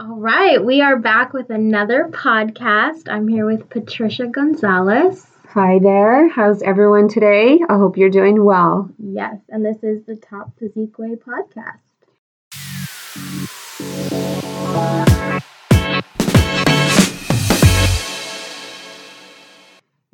All right, we are back with another podcast. I'm here with Patricia Gonzalez. Hi there. How's everyone today? I hope you're doing well. Yes, and this is the Top Physique Way podcast.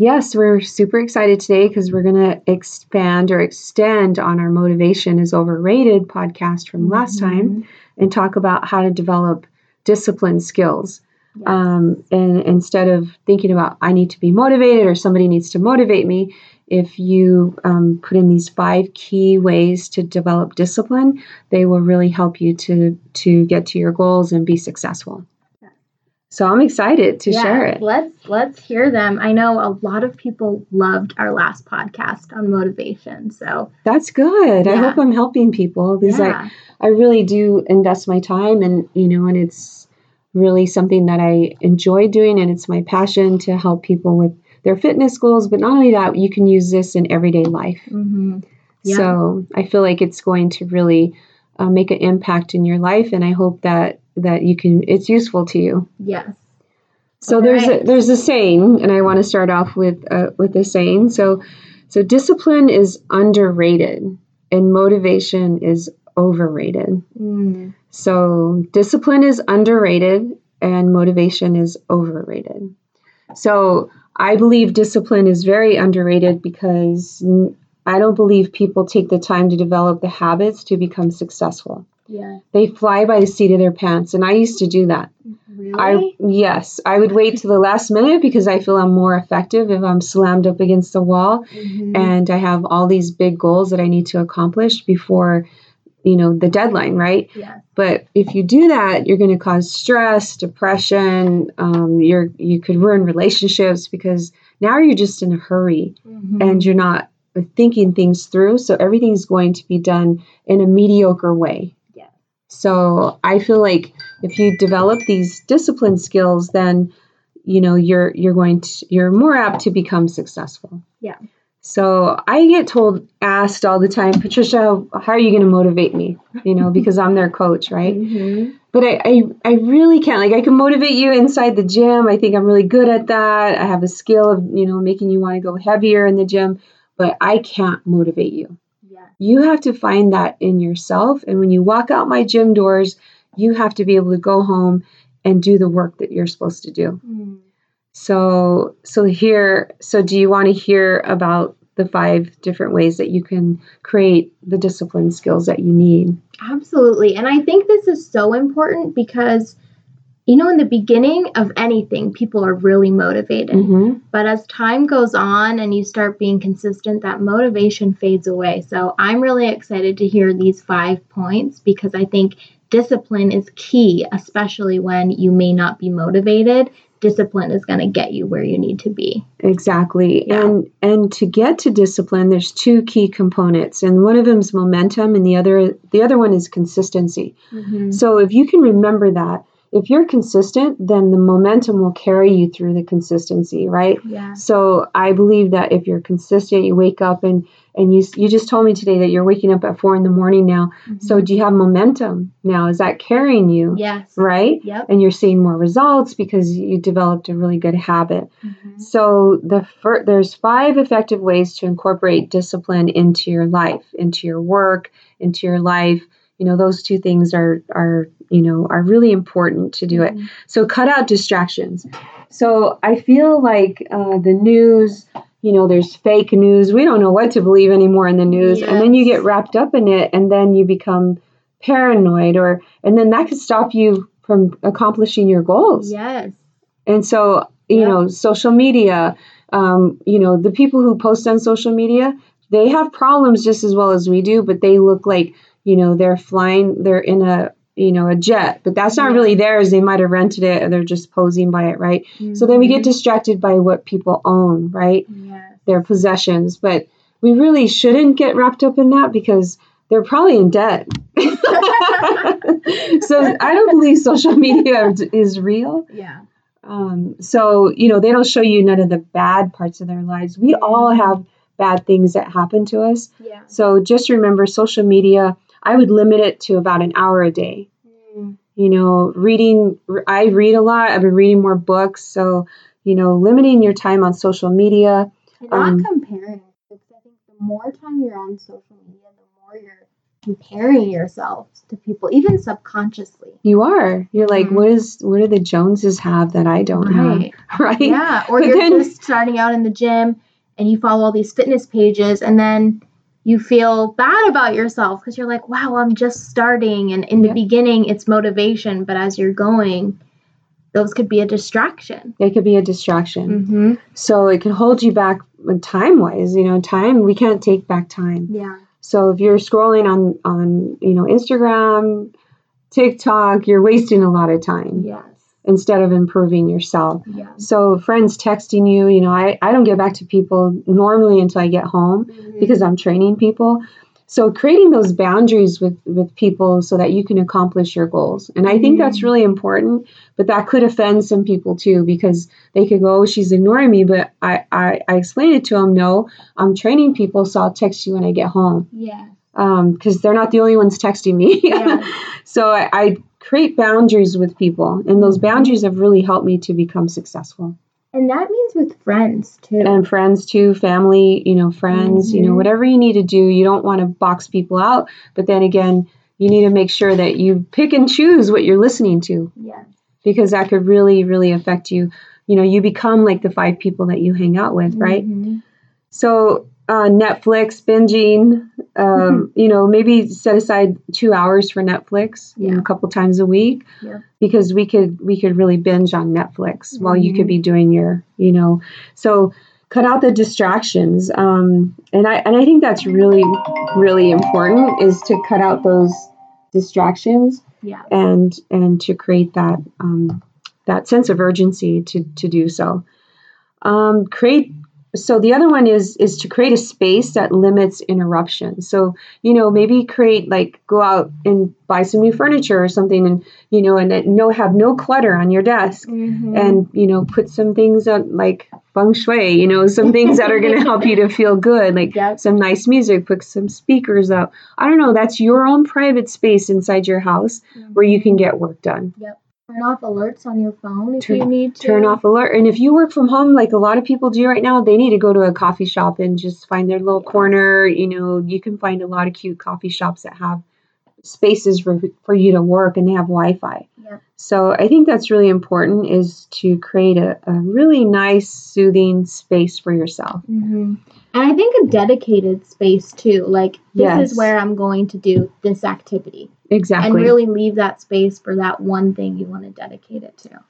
Yes, we're super excited today because we're going to expand or extend on our Motivation is Overrated podcast from last Mm-hmm. time and talk about how to develop discipline skills. Yes. Um, and instead of thinking about, I need to be motivated or somebody needs to motivate me, if you um, put in these five key ways to develop discipline, they will really help you to, to get to your goals and be successful. So I'm excited to Yeah, share it. Let's let's hear them. I know a lot of people loved our last podcast on motivation. So That's good. I hope I'm helping people because yeah, I, I really do invest my time and you know and it's really something that I enjoy doing and it's my passion to help people with their fitness goals. But not only that, you can use this in everyday life. hmm Yeah. So I feel like it's going to really uh, make an impact in your life, and I hope that that you can it's useful to you. yes, So there's a, there's a saying, and I want to start off with uh, with a saying. So so discipline is underrated, and motivation is overrated. Mm. So discipline is underrated, and motivation is overrated. So I believe discipline is very underrated because I don't believe people take the time to develop the habits to become successful. yeah. They fly by the seat of their pants, and I used to do that. Really? I yes, I would wait to the last minute because I feel I'm more effective if I'm slammed up against the wall Mhm. and I have all these big goals that I need to accomplish before you know the deadline, right? yes. But if you do that, you're going to cause stress, depression. Um, you're you could ruin relationships because now you're just in a hurry Mhm. and you're not thinking things through. So everything's going to be done in a mediocre way. Yeah. So I feel like if you develop these discipline skills, then you know you're you're going to you're more apt to become successful. Yeah. So I get told asked all the time, Patricia, how are you going to motivate me? You know, because I'm their coach, right? Mhm. But I, I I really can't. Like I can motivate you inside the gym. I think I'm really good at that. I have a skill of you know making you want to go heavier in the gym, but I can't motivate you. Yeah. You have to find that in yourself. And when you walk out my gym doors, you have to be able to go home and do the work that you're supposed to do. Mm. So, so here, so do you want to hear about the five different ways that you can create the discipline skills that you need? Absolutely. And I think this is so important because, you know, in the beginning of anything, people are really motivated. hmm But as time goes on and you start being consistent, that motivation fades away. So I'm really excited to hear these five points because I think discipline is key, especially when you may not be motivated. Discipline is going to get you where you need to be. Exactly. Yeah. And and to get to discipline, there's two key components, and one of them is momentum, and the other the other one is consistency. Mm-hmm. So if you can remember that, if you're consistent, then the momentum will carry you through the consistency, right? Yeah. So I believe that if you're consistent, you wake up and and you you just told me today that you're waking up at four in the morning now. So do you have momentum now? Is that carrying you? yes. Right? Yep. And you're seeing more results because you developed a really good habit. Mhm. So the fir- there's five effective ways to incorporate discipline into your life, into your work, into your life. You know, those two things are are you know are really important to do it. Mhm. So cut out distractions. So I feel like uh, the news, you know, there's fake news. We don't know what to believe anymore in the news, and then you get wrapped up in it, and then you become paranoid, or and then that could stop you from accomplishing your goals. Yes. And so, you Yeah. know, social media, um, you know, the people who post on social media, they have problems just as well as we do, but they look like, you know, they're flying, they're in a, you know, a jet, but that's not Yeah. really theirs. They might have rented it or they're just posing by it, right? So then we get Mhm. distracted by what people own, right? Yes. Their possessions, but we really shouldn't get wrapped up in that because they're probably in debt. so I don't believe social media is real. Yeah. Um, so, you know, they don't show you none of the bad parts of their lives. We all have bad things that happen to us. Yeah. So just remember social media, I would limit it to about an hour a day. Mm. you know, reading, I read a lot. I've been reading more books. So, you know, limiting your time on social media. And not Um, comparing. Because I think the more time you're on social media, the more you're comparing yourself to people, even subconsciously. You are. You're like, Mhm. what is, what do the Joneses have that I don't Right. have? Right. Yeah. Or But you're then- just starting out in the gym and you follow all these fitness pages and then you feel bad about yourself because you're like, wow, I'm just starting. And in the Yeah. beginning, it's motivation. But as you're going, those could be a distraction. It could be a distraction. Mm-hmm. So it can hold you back time wise. You know, time, we can't take back time. Yeah. So if you're scrolling on, on, you know, Instagram, TikTok, you're wasting a lot of time Yes. Instead of improving yourself. Yeah. So friends texting you, you know, I, I don't get back to people normally until I get home Mhm. because I'm training people. So creating those boundaries with with people so that you can accomplish your goals. And I think that's Mm. really important, but that could offend some people too because they could go, oh, she's ignoring me. But I, I, I explained it to them, no, I'm training people, so I'll text you when I get home yeah. because they're not the only ones texting me. Yeah. so I, I create boundaries with people, and those boundaries have really helped me to become successful. And that means with friends too. And friends too, family, you know, friends, you know, Mhm. whatever you need to do. You don't want to box people out, but then again, you need to make sure that you pick and choose what you're listening to yeah. because that could really, really affect you. You know, you become like the five people that you hang out with, right? Mhm. So uh, Netflix binging, um, you know, maybe set aside two hours for Netflix, you know, a couple times a week, Yep. because we could we could really binge on Netflix while you could Mhm. be doing your, you know, so cut out the distractions. Um, and I and I think that's really really important is to cut out those distractions Yeah. and and to create that um, that sense of urgency to to do so. Um, create so the other one is is to create a space that limits interruption. So you know maybe create like go out and buy some new furniture or something, and you know and no have no clutter on your desk. Mhm. And you know, put some things that like feng shui. You know, some things that are going to help you to feel good, like Yep. some nice music. Put some speakers up. I don't know. That's your own private space inside your house where you can get work done. Turn off alerts on your phone if Turn- you need to. Turn off alert. And if you work from home, like a lot of people do right now, they need to go to a coffee shop and just find their little corner. You know, you can find a lot of cute coffee shops that have spaces for, for you to work and they have Wi-Fi. Yep. So I think that's really important is to create a, a really nice, soothing space for yourself. Mm-hmm. And I think a dedicated space too. Like this Yes. is where I'm going to do this activity, Exactly. and really leave that space for that one thing you want to dedicate it to.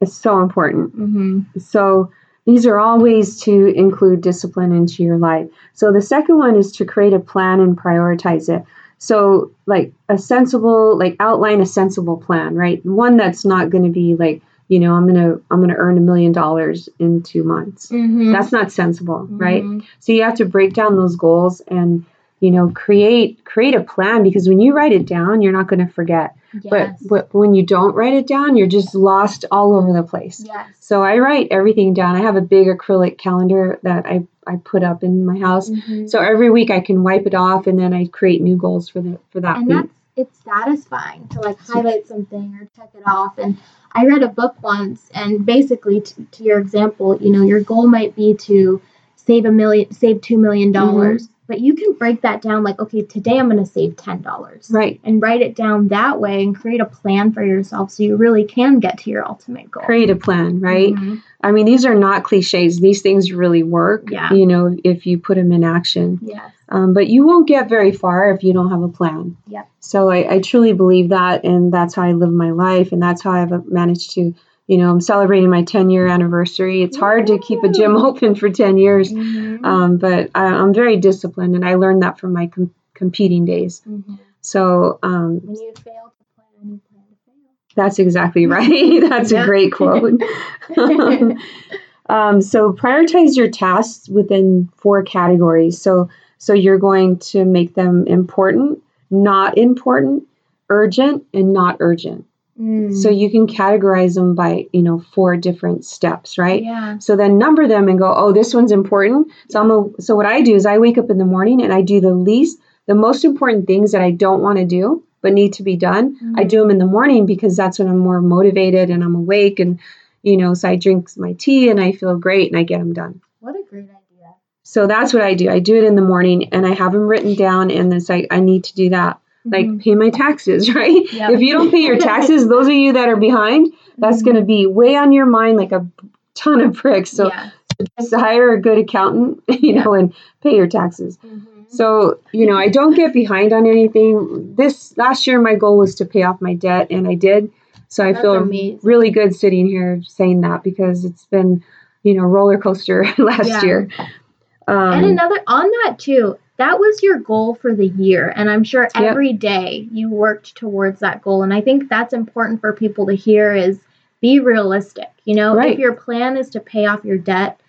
it's so important. Mm-hmm. So these are all ways to include discipline into your life. So the second one is to create a plan and prioritize it. So like a sensible, like outline a sensible plan, right? One that's not going to be like, you know, I'm gonna I'm gonna earn a million dollars in two months. Mm-hmm. That's not sensible, right? Mhm. So you have to break down those goals and you know create create a plan because when you write it down, you're not going to forget. Yes. But, but when you don't write it down, you're just lost all over the place. yes. So I write everything down. I have a big acrylic calendar that I, I put up in my house. Mhm. So every week I can wipe it off and then I create new goals for the for that and week. that's it's satisfying to like highlight something or check it off and i read a book once and basically t- to your example you know your goal might be to save a million save two million dollars Mm-hmm. But you can break that down like okay today i'm going to save ten dollars Right. and write it down that way and create a plan for yourself so you really can get to your ultimate goal Create a plan, right? Mhm. I mean, these are not cliches. These things really work, Yeah. you know, if you put them in action. yes Um, but you won't get very far if you don't have a plan. Yep. So I, I truly believe that, and that's how I live my life, and that's how I've managed to, you know, I'm celebrating my 10 year anniversary. It's hard to keep a gym open for 10 years, Mhm. um, but I, I'm very disciplined, and I learned that from my com- competing days. Mhm. So um, when you fail to plan you plan to fail that's exactly right. that's a great quote. um, so prioritize your tasks within four categories. So so you're going to make them important, not important, urgent, and not urgent. Mm. So you can categorize them by you know four different steps, right? yeah So then number them and go, oh, this one's important. So I'm a, so what I do is I wake up in the morning and I do the least, the most important things that I don't want to do, but need to be done. I Mm-hmm. do them in the morning because that's when I'm more motivated and I'm awake and you know, so I drink my tea and I feel great and I get them done. What a great idea. So that's what I do. I do it in the morning and I have them written down and it's like I need to do that. Like Mhm. pay my taxes, right? Yep. If you don't pay your taxes, those of you that are behind, that's Mhm. going to be way on your mind like a ton of bricks. So yeah. just hire a good accountant, you know, and pay your taxes. Mhm. So, you know, I don't get behind on anything. This last year, my goal was to pay off my debt, and I did. So I That's feel amazing. really good sitting here saying that because it's been, you know, roller coaster last Yeah. year. Um, and another on that too, that was your goal for the year. And I'm sure Yep. every day you worked towards that goal. And I think that's important for people to hear is be realistic. You know, Right. if your plan is to pay off your debt,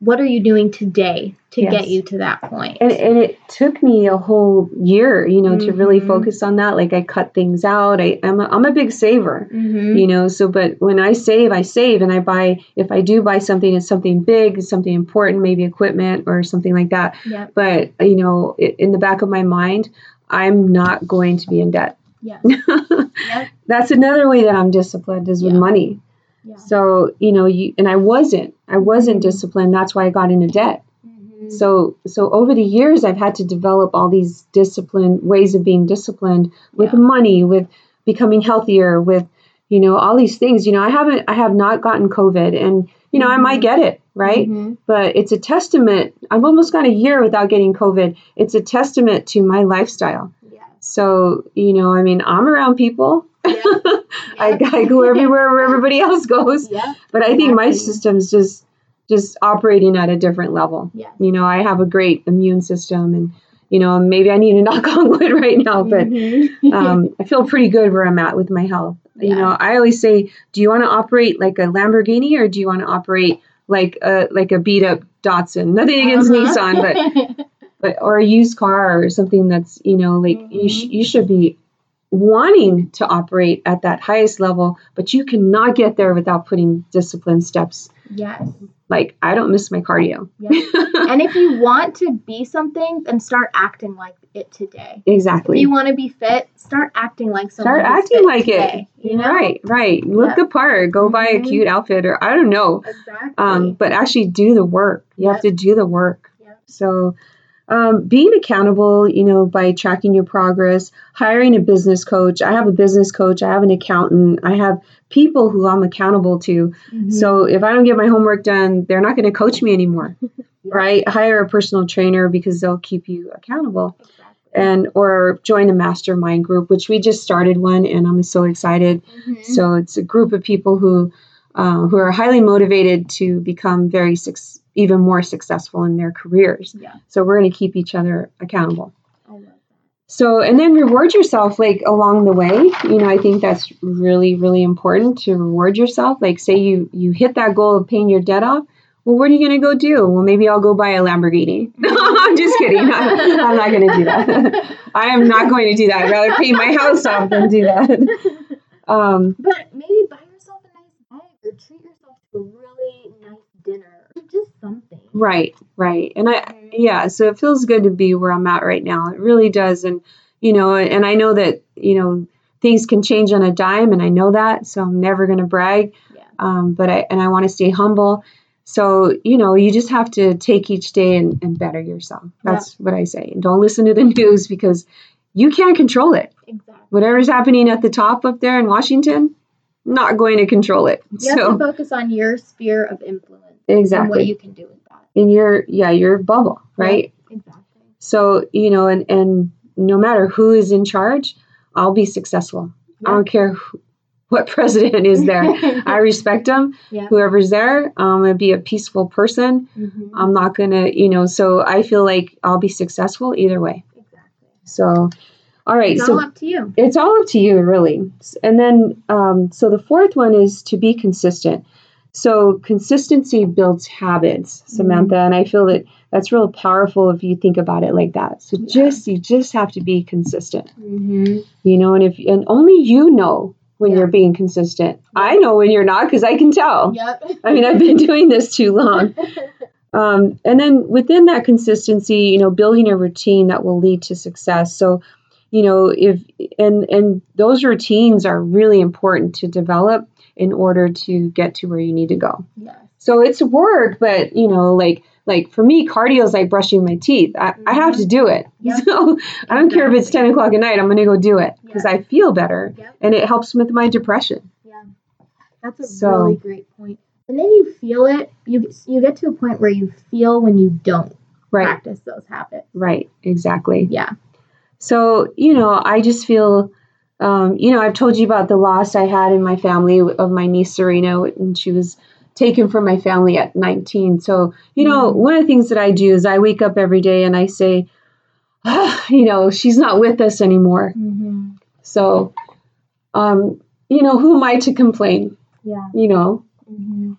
what are you doing today to Yes. get you to that point? and, and it took me a whole year, you know, to really Mhm. focus on that. Like I cut things out. I, I'm, a, I'm a big saver. Mhm. you know so but when i save i save and i buy if i do buy something it's something big something important maybe equipment or something like that Yep. but you know i in the back of my mind i'm not going to be in debt Yeah. Yep. that's another way that i'm disciplined is with Yeah. money Yeah. so you know you and i wasn't i wasn't disciplined that's why i got into debt Mhm. so so over the years i've had to develop all these disciplined ways of being disciplined with Yeah. money with becoming healthier with you know all these things you know i haven't i have not gotten covid and you know i might Mhm. get it right Mhm. but it's a testament i've almost gone a year without getting covid it's a testament to my lifestyle Yes. so you know i mean i'm around people Yep. I, I go everywhere where everybody else goes Yep. but i think my system's just just operating at a different level Yes. you know i have a great immune system and you know maybe i need to knock on wood right now but Mhm. um, i feel pretty good where i'm at with my health you know i always say do you want to operate like a lamborghini or do you want to operate like a like a beat up datsun nothing against Uh-huh. nissan but but or a used car or something that's you know like you, sh- Mhm. you should be wanting to operate at that highest level but you cannot get there without putting discipline steps yes. like i don't miss my cardio Yes. and if you want to be something, then start acting like it today. Exactly. If you want to be fit, start acting like someone. start acting like today, it You know? right right look Yep. the part go buy a Mhm. cute outfit or i don't know Exactly. um, but actually do the work you have to do the work Yep. so um, being accountable you know by tracking your progress hiring a business coach i have a business coach i have an accountant i have people who i'm accountable to Mhm. so if i don't get my homework done they're not going to coach me anymore right hire a personal trainer because they'll keep you accountable Exactly. and or join a mastermind group which we just started one and i'm so excited Mhm. so it's a group of people who uh, who are highly motivated to become very suc- even more successful in their careers. Yeah. So we're going to keep each other accountable. I love that. So and then reward yourself like along the way. You know, I think that's really really important to reward yourself. Like say you you hit that goal of paying your debt off. Well, what are you going to go do? Well, maybe I'll go buy a Lamborghini. No, I'm just kidding. I'm not going to do that. I am not going to do that. I'd rather pay my house off than do that. Um, But maybe buy yourself a nice bag or treat yourself to a really nice dinner. Just something. Right, right. And I, Mhm. yeah, so it feels good to be where I'm at right now. It really does. And, you know, and I know that, you know, things can change on a dime and I know that. So I'm never going to brag. Yeah. Um, but I, and I want to stay humble. So, you know, you just have to take each day and, and better yourself. That's what I say. And don't listen to the news because you can't control it. Exactly. Whatever's happening at the top up there in Washington, not going to control it. You have to so, focus on your sphere of influence and exactly. what you can do. In your, yeah, your bubble, right? Exactly. So, you know, and, and no matter who is in charge, I'll be successful. I don't care who, what president is there. I respect them. Yeah. Whoever's there, I'm going to be a peaceful person. Mhm. I'm not going to, you know, so I feel like I'll be successful either way. Exactly. So, all right. It's so all up to you. it's all up to you, really. And then, um, so the fourth one is to be consistent. So consistency builds habits, Samantha, and I feel that that's real powerful if you think about it like that. So Yeah. just you just have to be consistent, Mm-hmm. you know, and if and only you know when Yeah. you're being consistent. I know when you're not because I can tell. Yep. I mean, I've been doing this too long. Um, and then within that consistency, you know, building a routine that will lead to success. So, you know if and and those routines are really important to develop in order to get to where you need to go Yes. so it's work but you know like like for me cardio is like brushing my teeth i, I have to do it Yep. so i don't care if it's 10 o'clock at night i'm going to go do it because Yeah. i feel better Yep. and it helps with my depression Yeah. That's a So- really great point. And then you feel it. You you get to a point where you feel when you don't right practice those habits. right exactly Yeah. So, you know, I just feel, um, you know, I've told you about the loss I had in my family of my niece Serena, and she was taken from my family at 19. So, you know, Mhm. one of the things that I do is I wake up every day and I say, ah, you know, she's not with us anymore. Mm-hmm. So, um, you know, who am I to complain? Yeah. You know, Mm-hmm.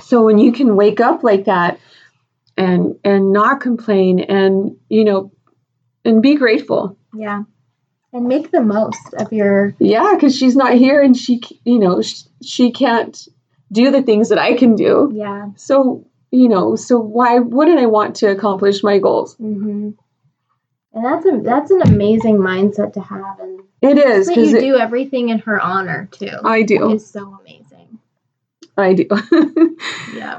so when you can wake up like that and and not complain and you know and be grateful Yeah. And make the most of your Yeah, because she's not here and she, you know, sh- she can't do the things that I can do. yeah. So, you know, so why wouldn't I want to accomplish my goals? Mm-hmm. And that's a that's an amazing mindset to have, and It is that because you do everything in her honor too. I do. is so amazing. I do. Yeah.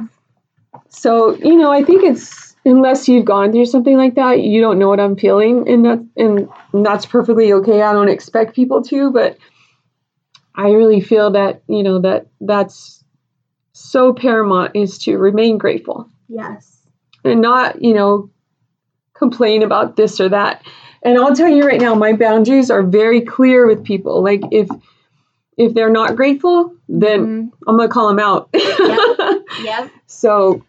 so, you know, I think it's unless you've gone through something like that, you don't know what I'm feeling, and that and that's perfectly okay. I don't expect people to, but I really feel that you know that that's so paramount is to remain grateful. Yes. and not, you know, complain about this or that. And I'll tell you right now, my boundaries are very clear with people. Like if if they're not grateful, then Mhm. I'm gonna call them out. Yep. so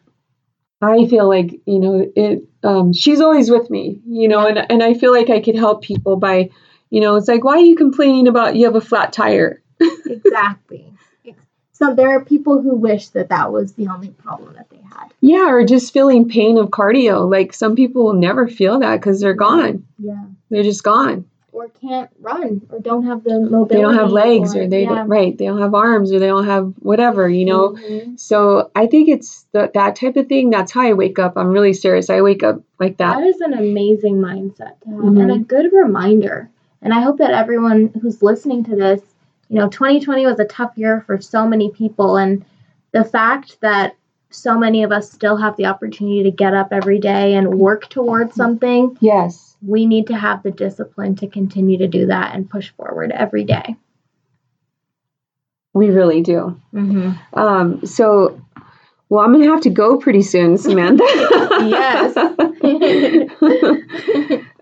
I feel like you know it. Um, she's always with me, you know, and and I feel like I could help people by, you know, it's like why are you complaining about you have a flat tire? Exactly. So there are people who wish that that was the only problem that they had. Yeah, or just feeling pain of cardio. Like some people will never feel that because they're gone. Yeah. They're just gone. Or can't run, or don't have the mobility. they don't have legs or, they yeah. don't, right they don't have arms or they don't have whatever you know Mhm. so i think it's the, that type of thing that's how i wake up i'm really serious i wake up like that That is an amazing mindset to have Mhm. and a good reminder. And I hope that everyone who's listening to this, you know, 2020 was a tough year for so many people. And the fact that so many of us still have the opportunity to get up every day and work towards something, yes we need to have the discipline to continue to do that and push forward every day. we really do Mm-hmm. um so well i'm gonna have to go pretty soon samantha Yes.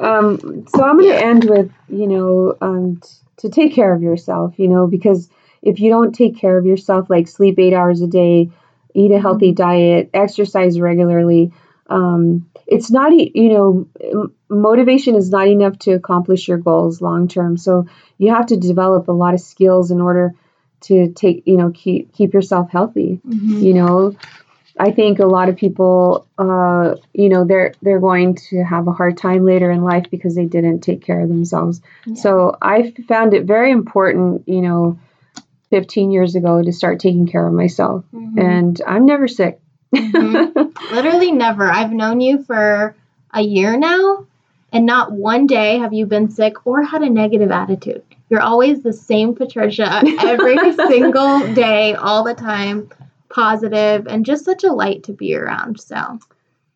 um so i'm gonna end with you know um t- to take care of yourself you know because if you don't take care of yourself like sleep eight hours a day eat a healthy diet exercise regularly. Um, it's not you know motivation is not enough to accomplish your goals long term so you have to develop a lot of skills in order to take you know keep keep yourself healthy. Mm-hmm. you know i think a lot of people uh, you know they're they're going to have a hard time later in life because they didn't take care of themselves. So i found it very important you know 15 years ago to start taking care of myself Mhm. and i'm never sick Mhm. Literally never. I've known you for a year now, and not one day have you been sick or had a negative attitude. You're always the same Patricia every single day, all the time, positive, and just such a light to be around. So,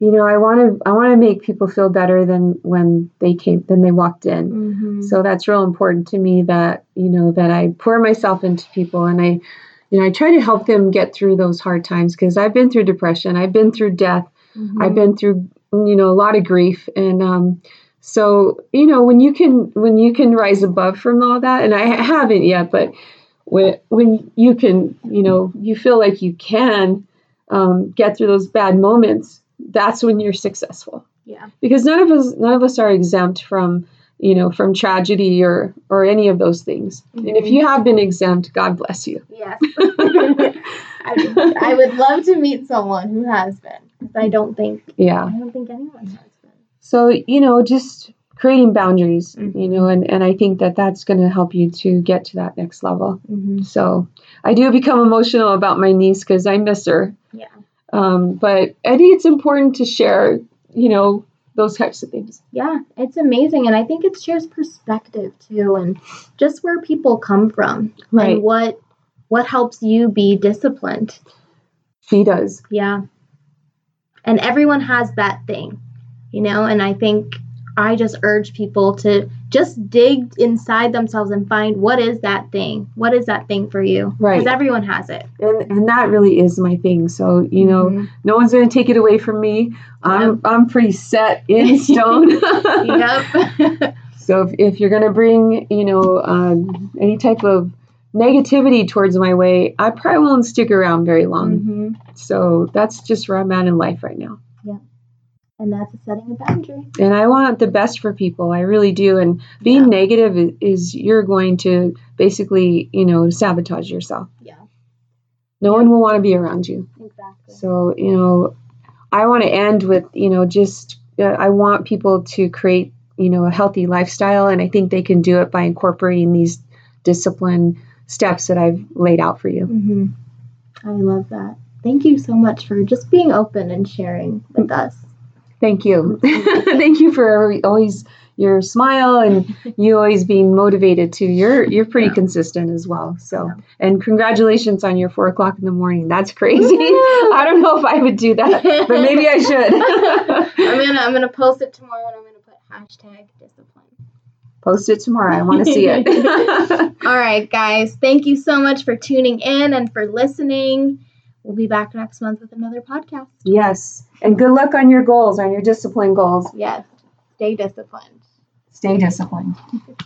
you know i want to i want to make people feel better than when they came than they walked in mhm. so that's real important to me that you know that i pour myself into people and i you know i try to help them get through those hard times because i've been through depression i've been through death Mhm. i've been through you know a lot of grief and um so you know when you can when you can rise above from all that and i haven't yet but when when you can you know you feel like you can um, get through those bad moments that's when you're successful yeah. because none of us none of us are exempt from you know from tragedy or or any of those things and if Mhm. you have been exempt god bless you Yes. I, I would love to meet someone who has been. 'cause I don't think yeah I don't think anyone has been. so you know just creating boundaries you Mhm. know and and i think that that's going to help you to get to that next level Mm-hmm. so i do become emotional about my niece because i miss her Yeah. Um, but i think it's important to share you know those types of things. Yeah, it's amazing. And I think it shares perspective too and just where people come from Right. and what what helps you be disciplined. She does. Yeah. And everyone has that thing, you know, and I think I just urge people to just dig inside themselves and find what is that thing? What is that thing for you? Right. Because everyone has it. And and that really is my thing. So, you know, Mhm. no one's gonna take it away from me. I'm Yep. I'm pretty set in stone. Yep. So if, if you're gonna bring, you know, um, any type of negativity towards my way, I probably won't stick around very long. Mhm. So that's just where I'm at in life right now. And that's a setting a boundary. And I want the best for people. I really do. And being Yeah. negative is, you're going to basically, you know, sabotage yourself. Yeah. No one will want to be around you. Exactly. So, you know, I want to end with, you know, just uh, I want people to create, you know, a healthy lifestyle. And I think they can do it by incorporating these discipline steps that I've laid out for you. hmm I love that. Thank you so much for just being open and sharing with us. Thank you. Thank you for always your smile and you always being motivated too. You're you're pretty Yeah. consistent as well. So Yeah. and congratulations on your four o'clock in the morning. That's crazy. I don't know if I would do that, but maybe I should. I'm gonna I'm gonna post it tomorrow and I'm gonna put hashtag discipline. Post it tomorrow. I want to see it. All right, guys. Thank you so much for tuning in and for listening. We'll be back next month with another podcast. yes. And good luck on your goals, on your discipline goals. Yes. Stay disciplined. Stay disciplined.